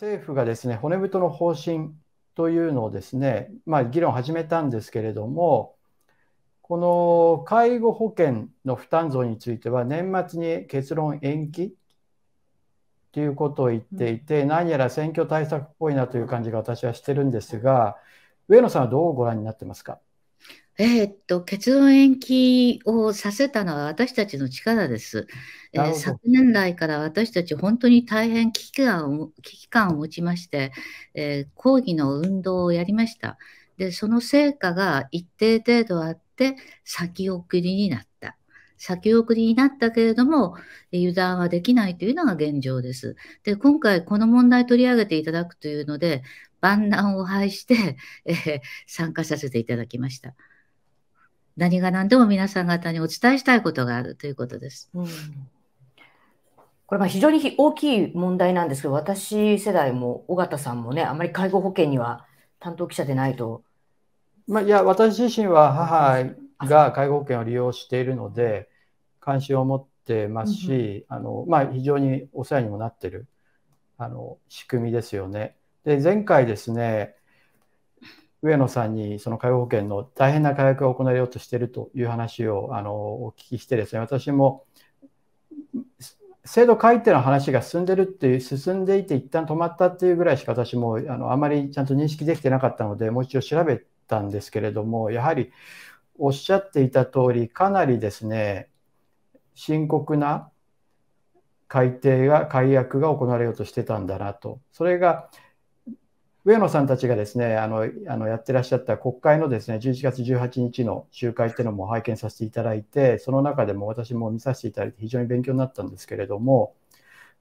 政府がですね、骨太の方針というのをですね、まあ、議論を始めたんですけれども、この介護保険の負担増については、年末に結論延期ということを言っていて、何やら選挙対策っぽいなという感じが私はしてるんですが、上野さんはどうご覧になってますか？えー、っと、結論延期をさせたのは私たちの力です。えー、昨年来から私たち本当に大変危機感を危機感を持ちまして、えー、抗議の運動をやりました。で、その成果が一定程度あって先送りになった。先送りになったけれども、油断はできないというのが現状です。で、今回この問題取り上げていただくというので、万難を排して、えー、参加させていただきました。何が何でも皆さん方にお伝えしたいことがあるということです。うん、これは非常に大きい問題なんですけど、私世代も尾形さんもね、あまり介護保険には担当記者でないと。まあ、いや、私自身は母が介護保険を利用しているので、関心を持ってますし、うん、あのまあ、非常にお世話にもなっているあの仕組みですよね。で前回ですね、上野さんにその介護保険の大変な改革が行われようとしているという話をあのお聞きしてですね、私も制度改定の話が進んでるっていう、進んでいて一旦止まったっていうぐらいしか私もあのあまりちゃんと認識できてなかったので、もう一度調べたんですけれども、やはりおっしゃっていた通り、かなりですね、深刻な改定が、改悪が行われようとしてたんだなと。それが上野さんたちがですね、あの、あのやってらっしゃった国会のですね、11月18日の集会っていうのも拝見させていただいて、その中でも私も見させていただいて非常に勉強になったんですけれども、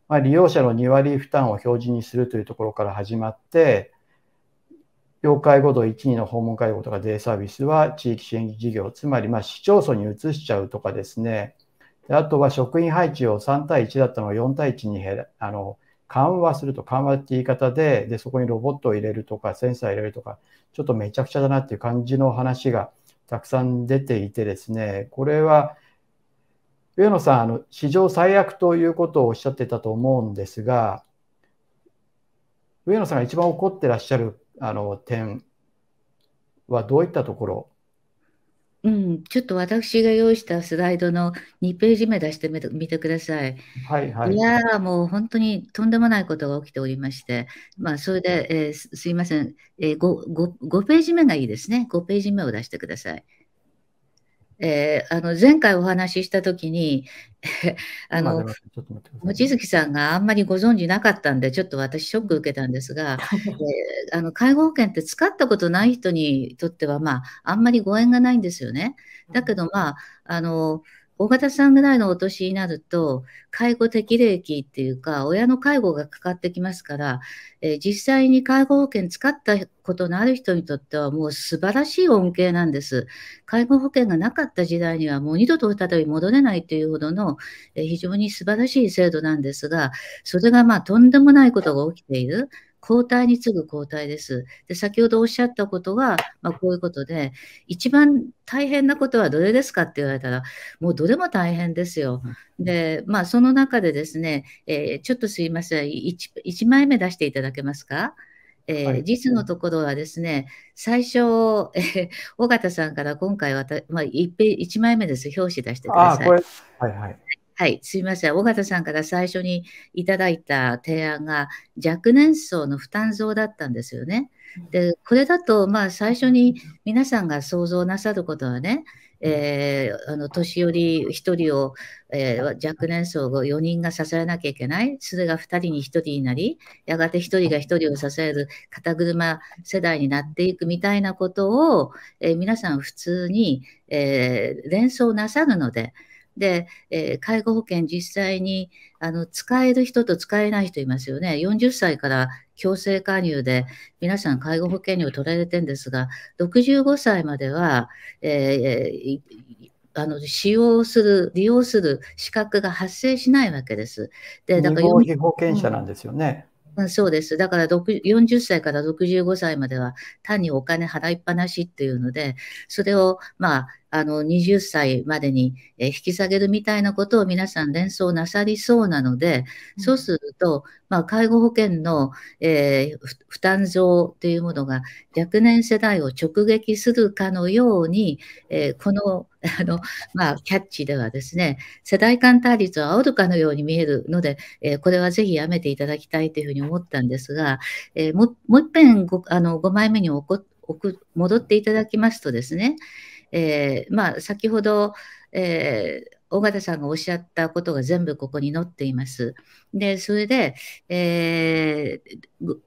まあ、利用者の2割負担を表示にするというところから始まって、要介護度1、2の訪問介護とかデイサービスは地域支援事業、つまりま市町村に移しちゃうとかですね、あとは職員配置を3対1だったのを4対1に減らあの緩和すると、緩和って言い方で、で、そこにロボットを入れるとか、センサー入れるとか、ちょっとめちゃくちゃだなっていう感じの話がたくさん出ていてですね、これは、上野さん、あの、史上最悪ということをおっしゃってたと思うんですが、上野さんが一番怒ってらっしゃるあの点はどういったところうん、ちょっと私が用意したスライドの2ページ目出してみてみてください。はいはい。いやもう本当にとんでもないことが起きておりまして、まあ、それで、えーすすいません、えー、5, 5, 5ページ目がいいですね。5ページ目を出してください。えー、あの前回お話ししたときに、あの、望月さんがあんまりご存知なかったんで、ちょっと私、ショック受けたんですが、えー、あの介護保険って使ったことない人にとっては、まあ、あんまりご縁がないんですよね。だけど、まあ、あの、大型さんぐらいのお年になると、介護適齢期っていうか、親の介護がかかってきますから、えー、実際に介護保険使ったことのある人にとってはもう素晴らしい恩恵なんです。介護保険がなかった時代にはもう二度と再び戻れないというほどの、えー、非常に素晴らしい制度なんですが、それがまあとんでもないことが起きている。交代に次ぐ交代です。で先ほどおっしゃったことは、まあ、こういうことで、一番大変なことはどれですかって言われたら、もうどれも大変ですよ。で、まあ、その中でですね、えー、ちょっとすいません1、1枚目出していただけますか？えーはい、実のところはですね、最初、えー、尾形さんから今回はた、まあ1、1枚目です、表紙出してください。はいはい。はい、すみません。尾形さんから最初にいただいた提案が若年層の負担増だったんですよね。で、これだと、まあ、最初に皆さんが想像なさることはね、えー、あの年寄り1人を、えー、若年層を4人が支えなきゃいけない、それが2人に1人になり、やがて1人が1人を支える肩車世代になっていくみたいなことを、えー、皆さん普通に、え連想なさるので、で、えー、介護保険実際にあの使える人と使えない人いますよね。40歳から強制加入で皆さん介護保険料を取られてるんですが、65歳までは、えー、あの使用する、利用する資格が発生しないわけです。で、だから保険者なんですよね。うん、そうです。だから40歳から65歳までは単にお金払いっぱなしっていうので、それをまああの、20歳までに引き下げるみたいなことを皆さん連想なさりそうなので、そうすると、まあ、介護保険の、えー、負担増というものが若年世代を直撃するかのように、えー、この あの、まあ、キャッチではですね、世代間対立を煽るかのように見えるので、えー、これはぜひやめていただきたいというふうに思ったんですが、えー、ももう一遍ごあの5枚目におこ戻っていただきますとですね、えー、まあ、先ほど、えー、尾形さんがおっしゃったことが全部ここに載っています。で、それで、えー、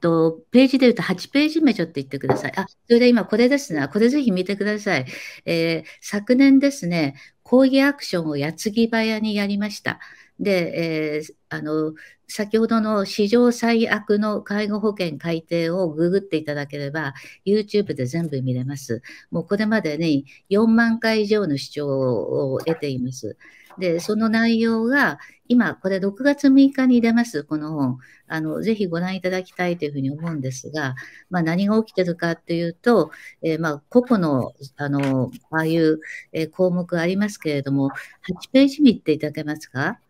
と、ページで言うと8ページ目ちょっと言ってください。あ、それで今これですね。これぜひ見てください。えー、昨年ですね、抗議アクションを矢継ぎ早にやりました。で、えー、あの、先ほどの史上最悪の介護保険改定をググっていただければ、YouTube で全部見れます。もうこれまでに4万回以上の視聴を得ています。で、その内容が、今、これ6月6日に出ます、この本。あの、ぜひご覧いただきたいというふうに思うんですが、まあ、何が起きてるかっていうと、えー、まあ、個々の、あの、ああいう、え、項目ありますけれども、8ページ見ていただけますか？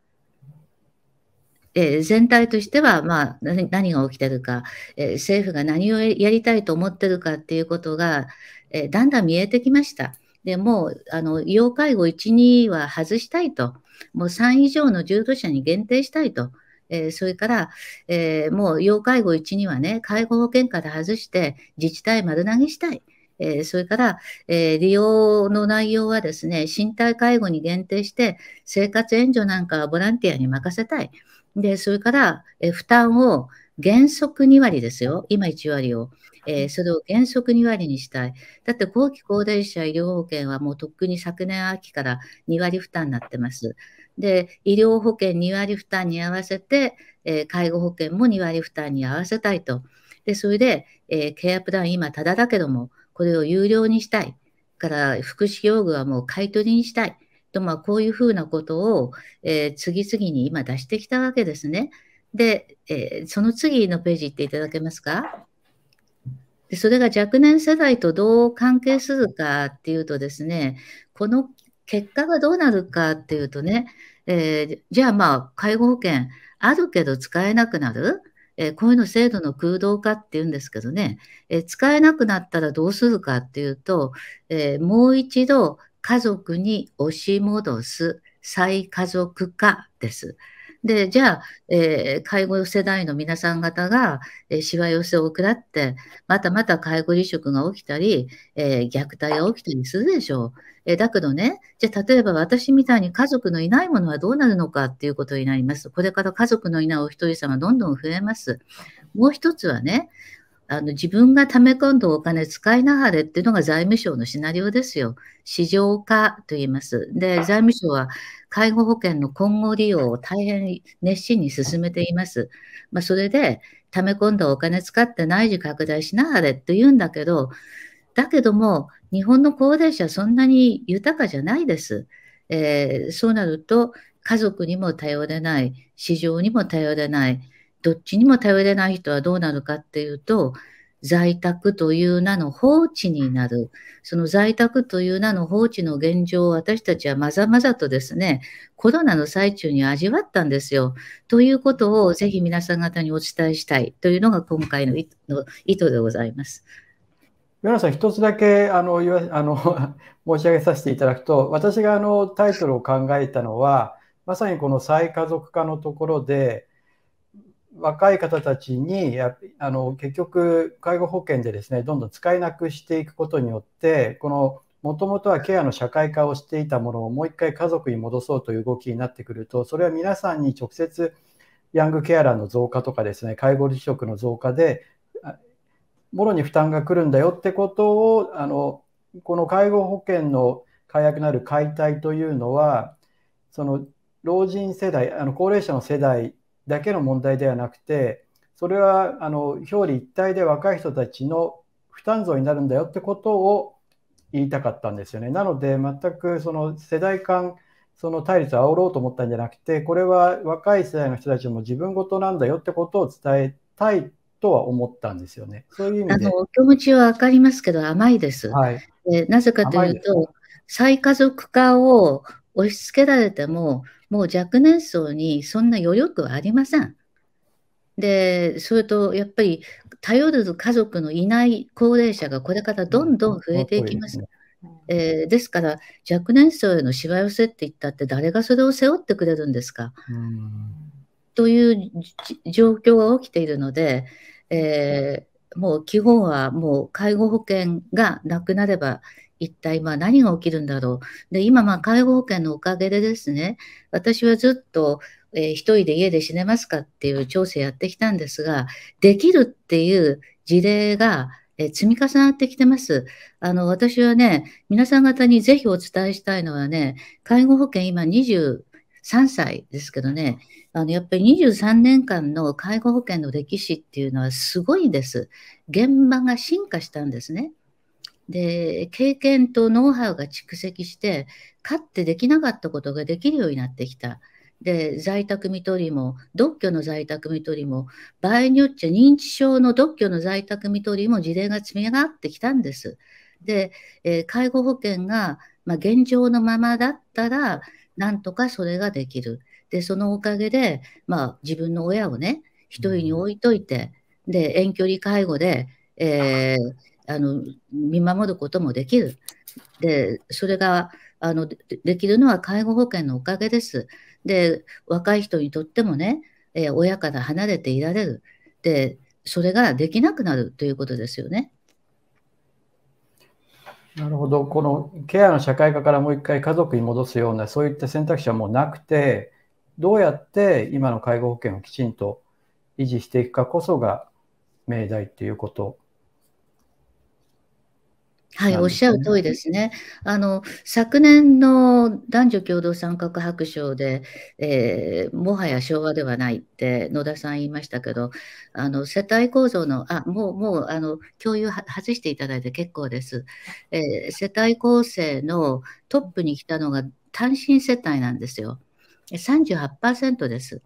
えー、全体としては、まあ何、が起きてるか、えー、政府が何をやりたいと思ってるかっていうことが、えー、だんだん見えてきました。でもう、あの、要介護1、2は外したいと。もう3以上の重度者に限定したいと。えー、それから、えー、もう要介護1、2はね、介護保険から外して自治体丸投げしたい。えー、それから、え、利用の内容はですね、身体介護に限定して、生活援助なんかはボランティアに任せたい。で、それから、え負担を原則2割ですよ。今1割を。えー、それを原則2割にしたい。だって後期高齢者医療保険はもうとっくに昨年秋から2割負担になってます。で、医療保険2割負担に合わせて、えー、介護保険も2割負担に合わせたいと。で、それで、えー、契約プラン今ただだけども、これを有料にしたい。から福祉用具はもう買い取りにしたい。と、まあ、こういうふうなことを、えー、次々に今出してきたわけですね。で、えー、その次のページ行っていただけますか？でそれが若年世代とどう関係するかっていうとですね、この結果がどうなるかっていうとね、えー、じゃあまあ、介護保険あるけど使えなくなる？えー、こういうの制度の空洞化っていうんですけどね、えー、使えなくなったらどうするかっていうと、えもう一度家族に押し戻す再家族化です。で、じゃあ、えー、介護世代の皆さん方が、えー、しわ寄せを食らって、またまた介護離職が起きたり、えー、虐待が起きたりするでしょう。え、だけどね、じゃあ例えば私みたいに家族のいないものはどうなるのかっていうことになります。これから家族のいないお一人様どんどん増えます。もう一つはね、あの自分が貯め込んだお金使いなはれっていうのが財務省のシナリオですよ。市場化と言います。で、財務省は介護保険の今後利用を大変熱心に進めています。まあ、それで、貯め込んだお金使って内需拡大しなはれって言うんだけど、だけども、日本の高齢者そんなに豊かじゃないです。えー、そうなると、家族にも頼れない、市場にも頼れない、どっちにも頼れない人はどうなるかっていうと、在宅という名の放置になる。その在宅という名の放置の現状を私たちはまざまざとですね、コロナの最中に味わったんですよ。ということをぜひ皆さん方にお伝えしたいというのが今回の意図でございます。岩野さん、一つだけあのあの 申し上げさせていただくと、私があのタイトルを考えたのは、まさにこの再家族化のところで、若い方たちにやあの結局介護保険でですねどんどん使えなくしていくことによってこのもともとはケアの社会化をしていたものをもう一回家族に戻そうという動きになってくるとそれは皆さんに直接ヤングケアラーの増加とかですね介護離職の増加でもろに負担が来るんだよってことをあのこの介護保険の解約なる解体というのはその老人世代あの高齢者の世代だけの問題ではなくて、それはあの表裏一体で若い人たちの負担増になるんだよってことを言いたかったんですよね。なので、全くその世代間、その対立を煽ろうと思ったんじゃなくて、これは若い世代の人たちも自分事なんだよってことを伝えたいとは思ったんですよね。そういう意味で。あの、お気持ちはわかりますけど甘いです。はい。えなぜかというと、再家族化を押し付けられても、もう若年層にそんな余力はありません。で、それとやっぱり頼る家族のいない高齢者がこれからどんどん増えていきます。えー、ですから若年層へのしわ寄せって言ったって誰がそれを背負ってくれるんですか？という状況が起きているので、えー、もう基本はもう介護保険がなくなれば一体まあ何が起きるんだろう。で、今まあ介護保険のおかげでですね、私はずっと、えー、一人で家で死ねますかっていう調整やってきたんですが、できるっていう事例が、えー、積み重なってきてます。あの、私はね、皆さん方にぜひお伝えしたいのはね、介護保険今23歳ですけどね、あのやっぱり23年間の介護保険の歴史っていうのはすごいんです。現場が進化したんですね。で、経験とノウハウが蓄積して、かってできなかったことができるようになってきた。で、在宅見取りも、独居の在宅見取りも、場合によっちゃ認知症の独居の在宅見取りも事例が積み上がってきたんです。で、えー、介護保険が、まあ、現状のままだったら、なんとかそれができる。で、そのおかげで、まあ、自分の親をね、一人に置いといて、で、遠距離介護で、えー、あの見守ることもできる。で、それがあのできるのは介護保険のおかげです。で、若い人にとってもね、えー、親から離れていられる。で、それができなくなるということですよね。なるほど、このケアの社会化からもう一回家族に戻すような、そういった選択肢はもうなくて、どうやって今の介護保険をきちんと維持していくかこそが命題っていうことはい、おっしゃる通りですね。あの、昨年の男女共同参画白書で、えー、もはや昭和ではないって野田さん言いましたけど、あの、世帯構造の、あ、もう、もう、あの、共有外していただいて結構です。えー、世帯構成のトップに来たのが単身世帯なんですよ。38%です。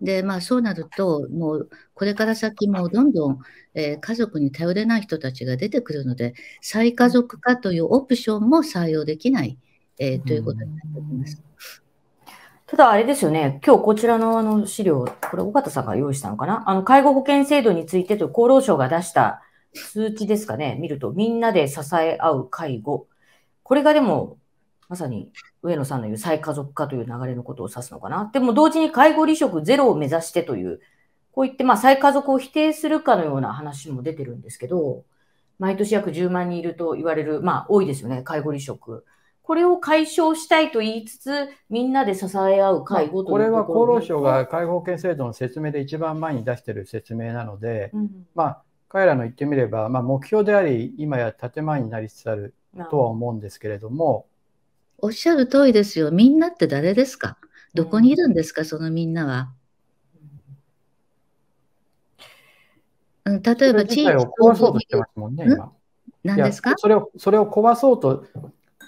で、まあそうなると、もうこれから先もどんどん、えー、家族に頼れない人たちが出てくるので、再家族化というオプションも採用できない、えー、ということになっております。ただあれですよね、今日こちらのあの資料、これ、尾形さんが用意したのかな？あの、介護保険制度についてと厚労省が出した数値ですかね、見ると、みんなで支え合う介護。これがでも、まさに上野さんの言う再家族化という流れのことを指すのかな。でも同時に介護離職ゼロを目指してという、こういってまあ再家族を否定するかのような話も出てるんですけど、毎年約10万人いると言われる、まあ多いですよね、介護離職。これを解消したいと言いつつ、みんなで支え合う介護というこれは厚労省が介護保険制度の説明で一番前に出している説明なので、うん、まあ彼らの言ってみれば、まあ、目標であり、今や建前になりつつあるとは思うんですけれども、おっしゃる通りですよ。みんなって誰ですか？どこにいるんですか、そのみんなは。うん、例えば地域を壊そうとしてますもんね、今。何ですか？それをそれを壊そうと、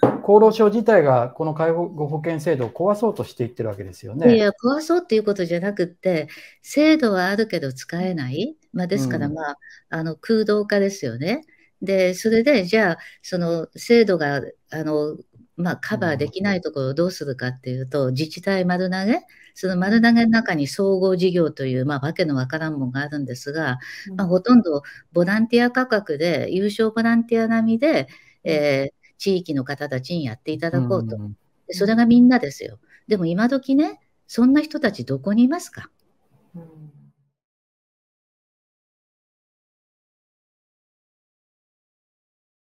厚労省自体がこの介護保険制度を壊そうとしていってるわけですよね。いや、壊そうっていうことじゃなくて、制度はあるけど使えない。まあ、ですから、まあ、うん、あの空洞化ですよね。で、それで、じゃあ、その制度があのまあ、カバーできないところをどうするかっていうと、自治体丸投げ、その丸投げの中に総合事業という、まあ、わけのわからんものがあるんですが、まあ、ほとんどボランティア価格で、優勝ボランティア並みで、えー、地域の方たちにやっていただこうと。それがみんなですよ。でも今時ね、そんな人たちどこにいますか、